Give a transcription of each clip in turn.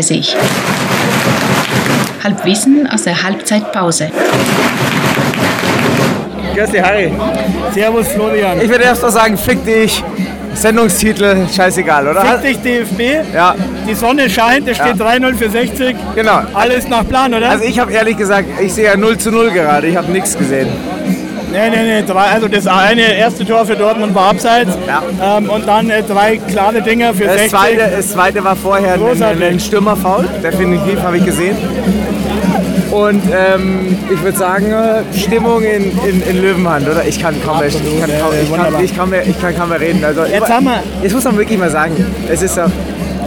coming. 9.30 Halbwissen aus der Halbzeitpause. Grüß dich, Harry. Servus Florian. Ich würde erst mal sagen, fick dich. Sendungstitel, scheißegal, oder? Fick dich DFB. Ja, Die Sonne scheint, es steht Ja. 3-0 für 60. genau. Alles nach Plan, oder? Also ich habe ehrlich gesagt, ich sehe ja 0 zu 0 gerade. Ich habe nichts gesehen. Nee, nee, nee. Drei, also das eine erste Tor für Dortmund war abseits. Ja. Ähm, und dann äh, drei klare Dinger für Das 60. zweite, das zweite war vorher ein, ein Stürmerfoul. Definitiv habe ich gesehen. Und ähm, ich würde sagen, äh, Stimmung in, in, in Löwenhand, oder? Ich kann kaum mehr, ich kann, kaum, ich kann, ich kann, mehr, ich kann kaum mehr reden. Also, Jetzt haben wir- Jetzt muss man wirklich mal sagen, es ist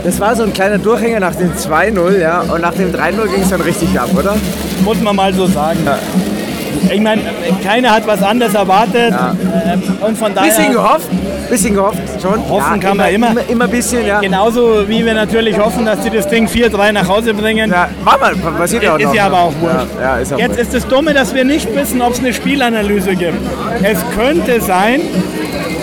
das war so ein kleiner Durchhänger nach dem 2-0, ja, und nach dem 3-0 ging es dann richtig ab, oder? Muss man mal so sagen. Ich meine, keiner hat was anderes erwartet. Ähm, und von daher. Bisschen gehofft, bisschen gehofft schon. Hoffen kann man immer. immer. Immer bisschen, ja. Genauso wie wir natürlich hoffen, dass sie das Ding 4-3 nach Hause bringen. ja war mal, passiert ja auch Ist noch. ja aber auch wurscht. Ja, ja, ist auch Jetzt wurscht. ist das Dumme, dass wir nicht wissen, ob es eine Spielanalyse gibt. Es könnte sein,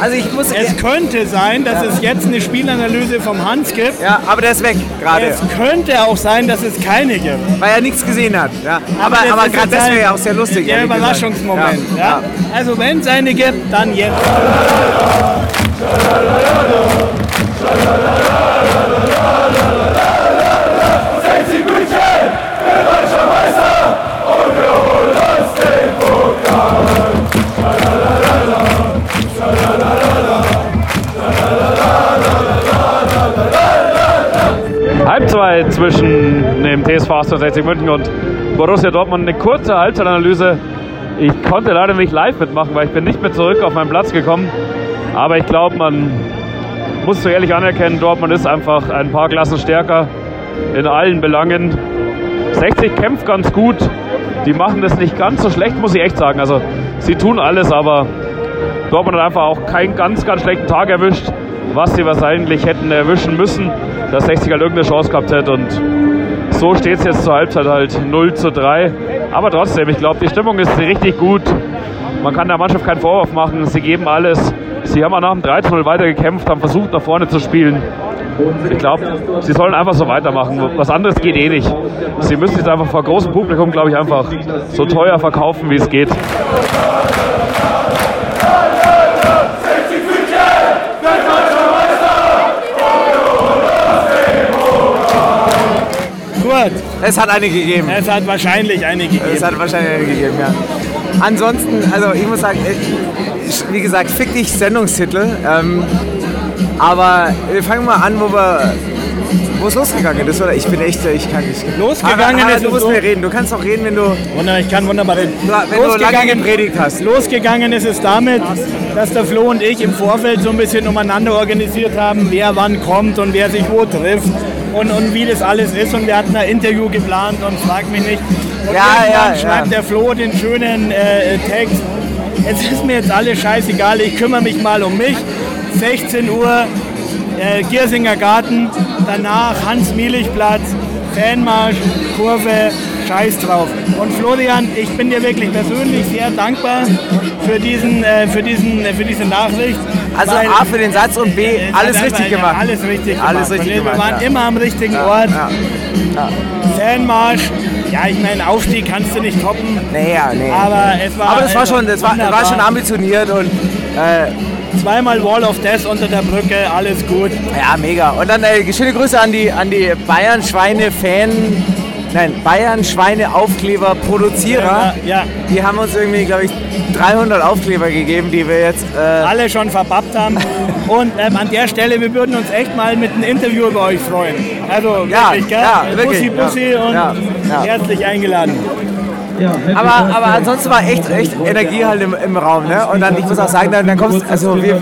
Also ich muss, es könnte sein, dass es jetzt eine Spielanalyse vom Hans gibt. ja, aber der ist weg gerade, Es könnte auch sein, dass es keine gibt. weil er nichts gesehen hat. Ja. Aber, aber ist gerade das wäre ja auch sehr lustig. Der. Überraschungsmoment. Ja, Ja, Also wenn es eine gibt, dann jetzt. Halbzeit zwischen dem TSV 68 München und Borussia Dortmund. Eine kurze Halbzeitanalyse. Ich konnte leider nicht live mitmachen, weil ich bin nicht mehr zurück auf meinen Platz gekommen. Aber ich glaube, man muss so ehrlich anerkennen, Dortmund ist einfach ein paar Klassen stärker in allen Belangen. 60 kämpft ganz gut. Die machen das nicht ganz so schlecht, muss ich echt sagen. Also sie tun alles, aber Dortmund hat einfach auch keinen ganz, ganz schlechten Tag erwischt, was sie wahrscheinlich hätten erwischen müssen, dass 60 halt irgendeine Chance gehabt hätte. Und so steht es jetzt zur Halbzeit halt 0 zu 3. Aber trotzdem, ich glaube, die Stimmung ist richtig gut. Man kann der Mannschaft keinen Vorwurf machen. Sie geben alles. Sie haben auch nach dem 3-0 weitergekämpft, haben versucht, nach vorne zu spielen. Ich glaube, sie sollen einfach so weitermachen. Was anderes geht eh nicht. Sie müssen jetzt einfach vor großem Publikum, glaube ich, einfach so teuer verkaufen, wie es geht. Es hat eine gegeben. es hat wahrscheinlich eine Es gegeben. hat wahrscheinlich eine gegeben, ja. Ansonsten, also ich muss sagen, wie gesagt, fick dich Sendungstitel. Ähm, aber wir fangen mal an, wo wir wo es losgegangen ist, oder? Ich bin echt, ich kann nicht. Losgegangen Harald, ist du es musst so- mir reden. Du kannst auch reden, wenn du, Wunder, ich kann wunderbar reden. wenn du lange gepredigt hast. Losgegangen ist es damit, dass der Flo und ich im Vorfeld so ein bisschen umeinander organisiert haben, wer wann kommt und wer sich wo trifft und, und wie das alles ist. Und wir hatten ein Interview geplant und frag mich nicht. Und Ja, ja, schreibt ja. der Flo den schönen äh, Text. Es ist mir jetzt alles scheißegal, ich kümmere mich mal um mich. 16 Uhr, äh, Giersinger Garten, danach Hans-Mielich-Platz, Fanmarsch, Kurve, Scheiß drauf. Und Florian, ich bin dir wirklich persönlich sehr dankbar für, diesen, äh, für, diesen, äh, für diese Nachricht. Also weil- A für den Satz und B, alles richtig gemacht. Alles richtig gemacht. Alles richtig Und Wir gemacht, waren immer am richtigen Ort. Fanmarsch, ja, ich meine, Aufstieg kannst du nicht toppen. Nee, ja, nee. Aber es war, Aber das war schon, das war, war schon ambitioniert und äh, Zweimal Wall of Death unter der Brücke, alles gut. ja, mega. Und dann äh, schöne Grüße an die, an die Bayern-Schweine-Fan, nein, Bayern-Schweine-Aufkleber-Produzierer. Ja, Die haben uns irgendwie, glaube ich, 300 Aufkleber gegeben, die wir jetzt. Äh, alle schon verbappt haben. Und ähm, an der Stelle, wir würden uns echt mal mit einem Interview über euch freuen. Also Ja, wirklich, gell? ja, wirklich, Bussi, Bussi ja, und ja, ja. herzlich eingeladen. Aber, aber ansonsten war echt, echt Energie halt im, im Raum. Ne? Und dann, ich muss auch sagen, dann, dann kommst also wir,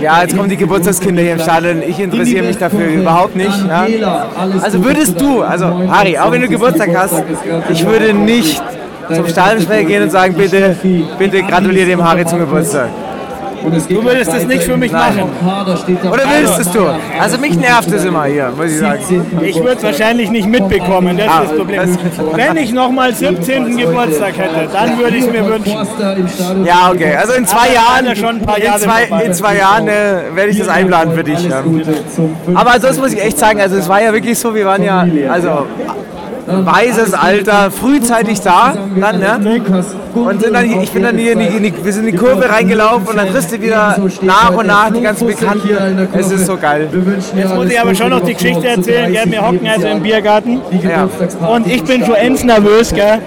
ja, jetzt kommen die Geburtstagskinder hier im Stadion. Ich interessiere mich dafür überhaupt nicht. Ja? Also würdest du, also Harry, auch wenn du Geburtstag hast, ich würde nicht zum Stadionsprecher gehen und sagen, bitte, bitte gratuliere dem Harry zum Geburtstag. Du würdest das nicht für mich machen. Oder willst es du? Also mich nervt es immer hier, muss ich sagen. Ich würde es wahrscheinlich nicht mitbekommen, das ist das Problem. Wenn ich nochmal 17. Geburtstag hätte, dann würde ich es mir wünschen. Ja, okay. Also in zwei Jahren, schon ein paar in Jahre zwei, in zwei Jahren äh, werde ich das einplanen für dich. Ja. Aber ansonsten muss ich echt sagen, also es war ja wirklich so, wir waren ja, also weises Alter, frühzeitig da, dann, ne? Und sind dann, hier- ich bin dann hier in die, in die, wir sind in die Kurve reingelaufen und dann kriegst du wieder nach und nach die ganzen Bekannten. Es ist so geil. Jetzt muss ich aber schon noch die Geschichte erzählen, gell? wir hocken also im Biergarten Ja. und ich bin schon ends nervös. Gell?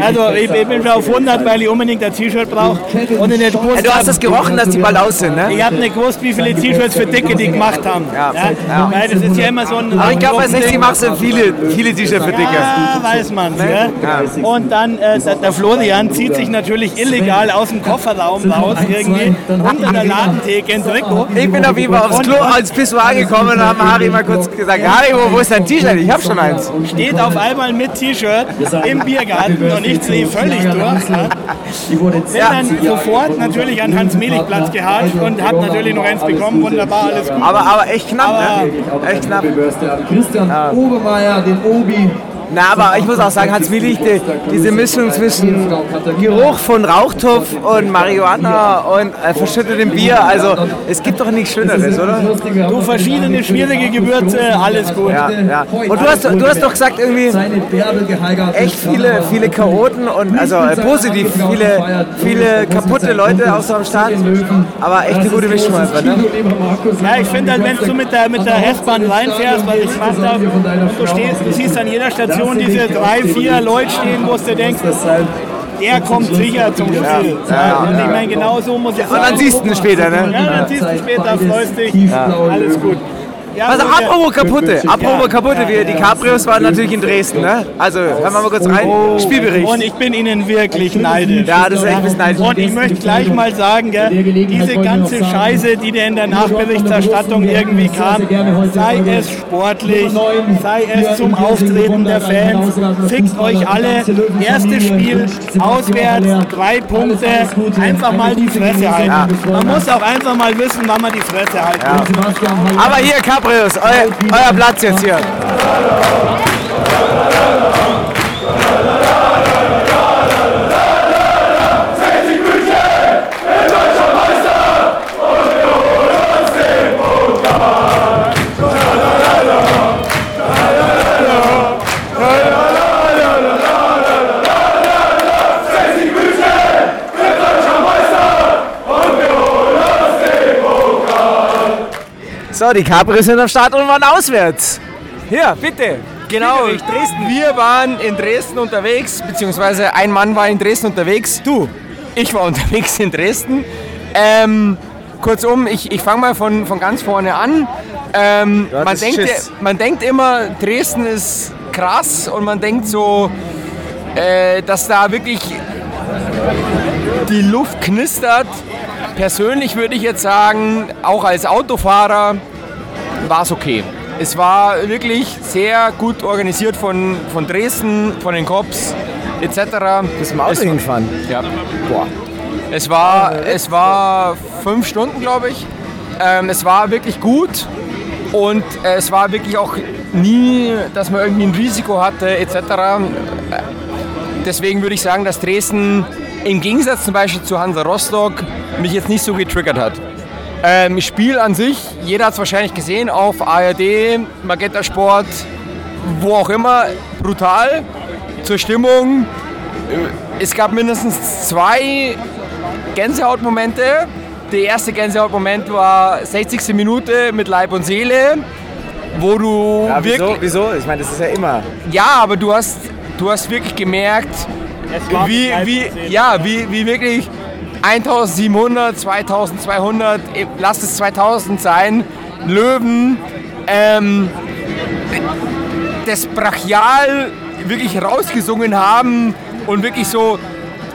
Also ich, ich bin schon auf 100, weil ich unbedingt ein T-Shirt brauche. Und in der Ja, Geburt du hast das gerochen, dass die bald aus sind, ne? ich habe nicht gewusst, wie viele T-Shirts für Dicke die gemacht haben. Ja, ja. Weil das ist ja immer so ein... Aber ich glaube, bei 60 machst du viele, viele T-Shirts für Dicke. Ja, weiß man. Gell? Und dann, äh, der, der Florian zieht sich natürlich illegal aus dem Kofferraum raus, irgendwie, unter der Ladentheke in Trikot. Ich bin auf jeden Fall aufs Klo, als Pissoir gekommen und haben Harry mal kurz gesagt, Harry, wo, wo ist dein T-Shirt? Ich hab schon eins. Steht auf einmal mit T-Shirt im Biergarten und ich drehe völlig durch. Bin dann sofort natürlich an Hans-Mehlig-Platz gehatscht und habe natürlich noch eins bekommen. Wunderbar, alles gut. Aber, aber echt knapp, ne? Echt knapp. Christian Obermeier, den Obi. Na, aber ich muss auch sagen, Hans Willig, die, diese Mischung zwischen Geruch von Rauchtopf und Marihuana und äh, verschüttetem Bier, also es gibt doch nichts Schöneres, oder? Du verschiedene schwierige Gewürze, alles gut. Ja, ja. Und du hast, du hast doch gesagt, irgendwie echt viele, viele Chaoten und also äh, positiv, viele, viele kaputte Leute auch so am Start. Aber echt eine gute Mischung einfach, ne? Ja, ich finde halt, wenn du mit der, mit der S-Bahn reinfährst, weil ich gemacht habe, du, stehst, du siehst an jeder Station diese drei, vier Leute stehen, wo du denkst, der kommt sicher zum Spiel. ja, und ich meine, genau so muss es Und dann siehst du ihn später, ne? Ja, dann siehst du später, freust dich, alles gut. Ja, Also apropos kaputte, apropos kaputte, wir, die Cabrios waren natürlich in Dresden, ne? Also hören wir mal kurz rein. Spielbericht. Und ich bin ihnen wirklich neidisch. Ja, das ist echt ein bisschen neidisch. Und ich möchte gleich mal sagen, gell, diese ganze Scheiße, die da in der Nachberichterstattung irgendwie kam, sei es sportlich, sei es zum Auftreten der Fans, fickt euch alle. Erstes Spiel, auswärts, drei Punkte, einfach mal die Fresse halten. Man muss auch einfach mal wissen, wann man die Fresse halten muss. Aber hier, Cabrios, euer, euer Platz jetzt hier. So, die Cabrios sind am Start und waren auswärts. Hier, bitte. Genau, wir waren in Dresden unterwegs, beziehungsweise ein Mann war in Dresden unterwegs. Du, ich war unterwegs in Dresden. Ähm, kurzum, ich, ich fange mal von, von ganz vorne an. Ähm, man, hattest denkt, Schiss. man denkt immer, Dresden ist krass und man denkt so, äh, dass da wirklich die Luft knistert. Persönlich würde ich jetzt sagen, auch als Autofahrer war es okay. Es war wirklich sehr gut organisiert von, von Dresden, von den Cops etc. Bist du im Auto hingefahren? Ja. Boah. Es war, es war fünf Stunden, glaube ich. Ähm, es war wirklich gut und äh, es war wirklich auch nie, dass man irgendwie ein Risiko hatte etc. Äh, Deswegen würde ich sagen, dass Dresden im Gegensatz zum Beispiel zu Hansa Rostock mich jetzt nicht so getriggert hat. Ähm, Spiel an sich, jeder hat es wahrscheinlich gesehen auf ARD, Magenta Sport, wo auch immer, brutal zur Stimmung. Äh, Es gab mindestens zwei Gänsehautmomente. Der erste Gänsehautmoment war 60. Minute mit Leib und Seele, wo du Ja, wieso? wirklich. wieso? Ich meine, das ist ja immer. Ja, aber du hast, du hast wirklich gemerkt, wie, wie, ja, wie, wie wirklich 1700, 2200, eh, lasst es 2000 sein, Löwen, ähm, das brachial wirklich rausgesungen haben und wirklich so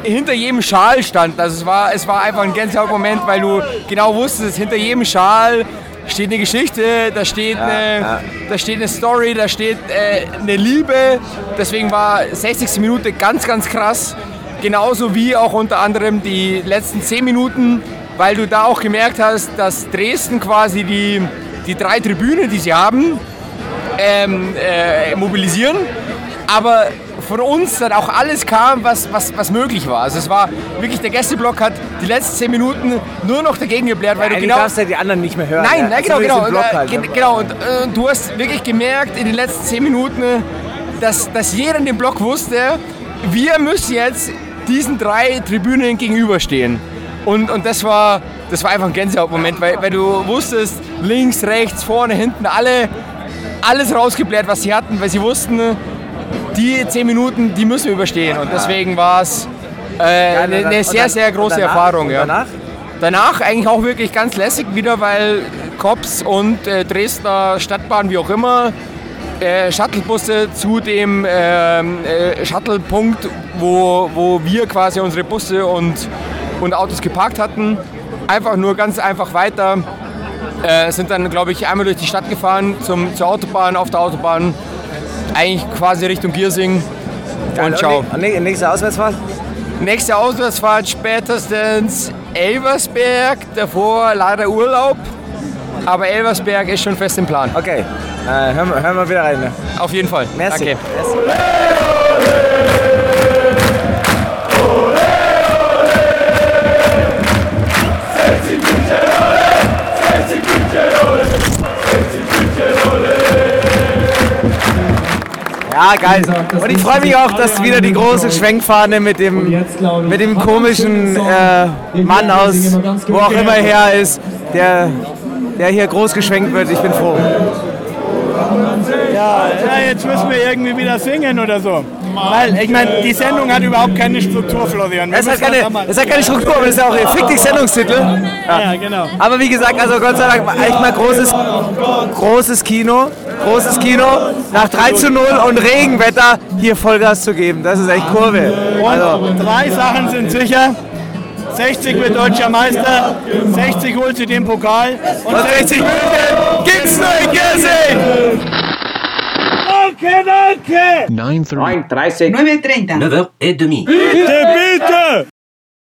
hinter jedem Schal standen. Also es war, es war einfach ein Gänsehautmoment, weil du genau wusstest, hinter jedem Schal steht eine Geschichte, da steht, eine, Da steht eine Story, da steht äh, eine Liebe. Deswegen war 60. Minute ganz, ganz krass. Genauso wie auch unter anderem die letzten 10 Minuten weil du da auch gemerkt hast, dass Dresden quasi die, die drei Tribünen, die sie haben, ähm, äh, mobilisieren. Aber von uns dann auch alles kam, was, was, was möglich war. Also es war wirklich, der Gästeblock hat die letzten zehn Minuten nur noch dagegen geblärt, weil Ja, du genau... darfst ja die anderen nicht mehr hören. Nein, nein, genau, So wie genau. so ein Block Und, halt, ge- ne? genau. Und, äh, du hast wirklich gemerkt in den letzten zehn Minuten, dass, dass jeder in dem Block wusste, wir müssen jetzt diesen drei Tribünen gegenüberstehen. Und, und das, war, das war einfach ein Gänsehautmoment, weil, weil du wusstest, links, rechts, vorne, hinten, alle, alles rausgebläht, was sie hatten, weil sie wussten, die zehn Minuten, die müssen wir überstehen. Und deswegen war es äh, eine, eine sehr, sehr große danach- Erfahrung. Ja. danach? Danach eigentlich auch wirklich ganz lässig wieder, weil Kops und äh, Dresdner Stadtbahn, wie auch immer, äh, Shuttlebusse zu dem ähm, äh, Shuttlepunkt, wo, wo wir quasi unsere Busse und, und Autos geparkt hatten, einfach nur ganz einfach weiter. Äh, sind dann, glaube ich, einmal durch die Stadt gefahren zum, zur Autobahn, auf der Autobahn, eigentlich quasi Richtung Giersing. Und ciao. Und nä- nächste Auswärtsfahrt? Nächste Auswärtsfahrt spätestens Elversberg, davor leider Urlaub. Aber Elversberg ist schon fest im Plan. Okay, äh, hören, wir, hören wir wieder rein. Ne? Auf jeden Fall. Merci. Danke. Merci. Ja, geil. Und ich freue mich auch, dass wieder die große Schwenkfahne mit dem, mit dem komischen äh, Mann aus, wo auch immer er her ist, der, der hier groß geschwenkt wird. Ich bin froh. Ja, ja, jetzt müssen wir irgendwie wieder singen oder so. Weil, ich meine, die Sendung hat überhaupt keine Struktur, Florian. Wir Es hat, keine, es hat keine Struktur, aber das ist ja auch fick dich Sendungstitel. Ja, genau. Aber wie gesagt, also Gott sei Dank echt mal großes, großes Kino. Großes Kino. Nach 3 zu 0 und Regenwetter hier Vollgas zu geben. Das ist echt Kurve. Also, Und drei Sachen sind sicher. 60 wird deutscher Meister, 60 holt sie den Pokal und und 60 Minuten gibt's nur in Giersing. Danke, danke! 9.30. 9h30. Bitte, bitte!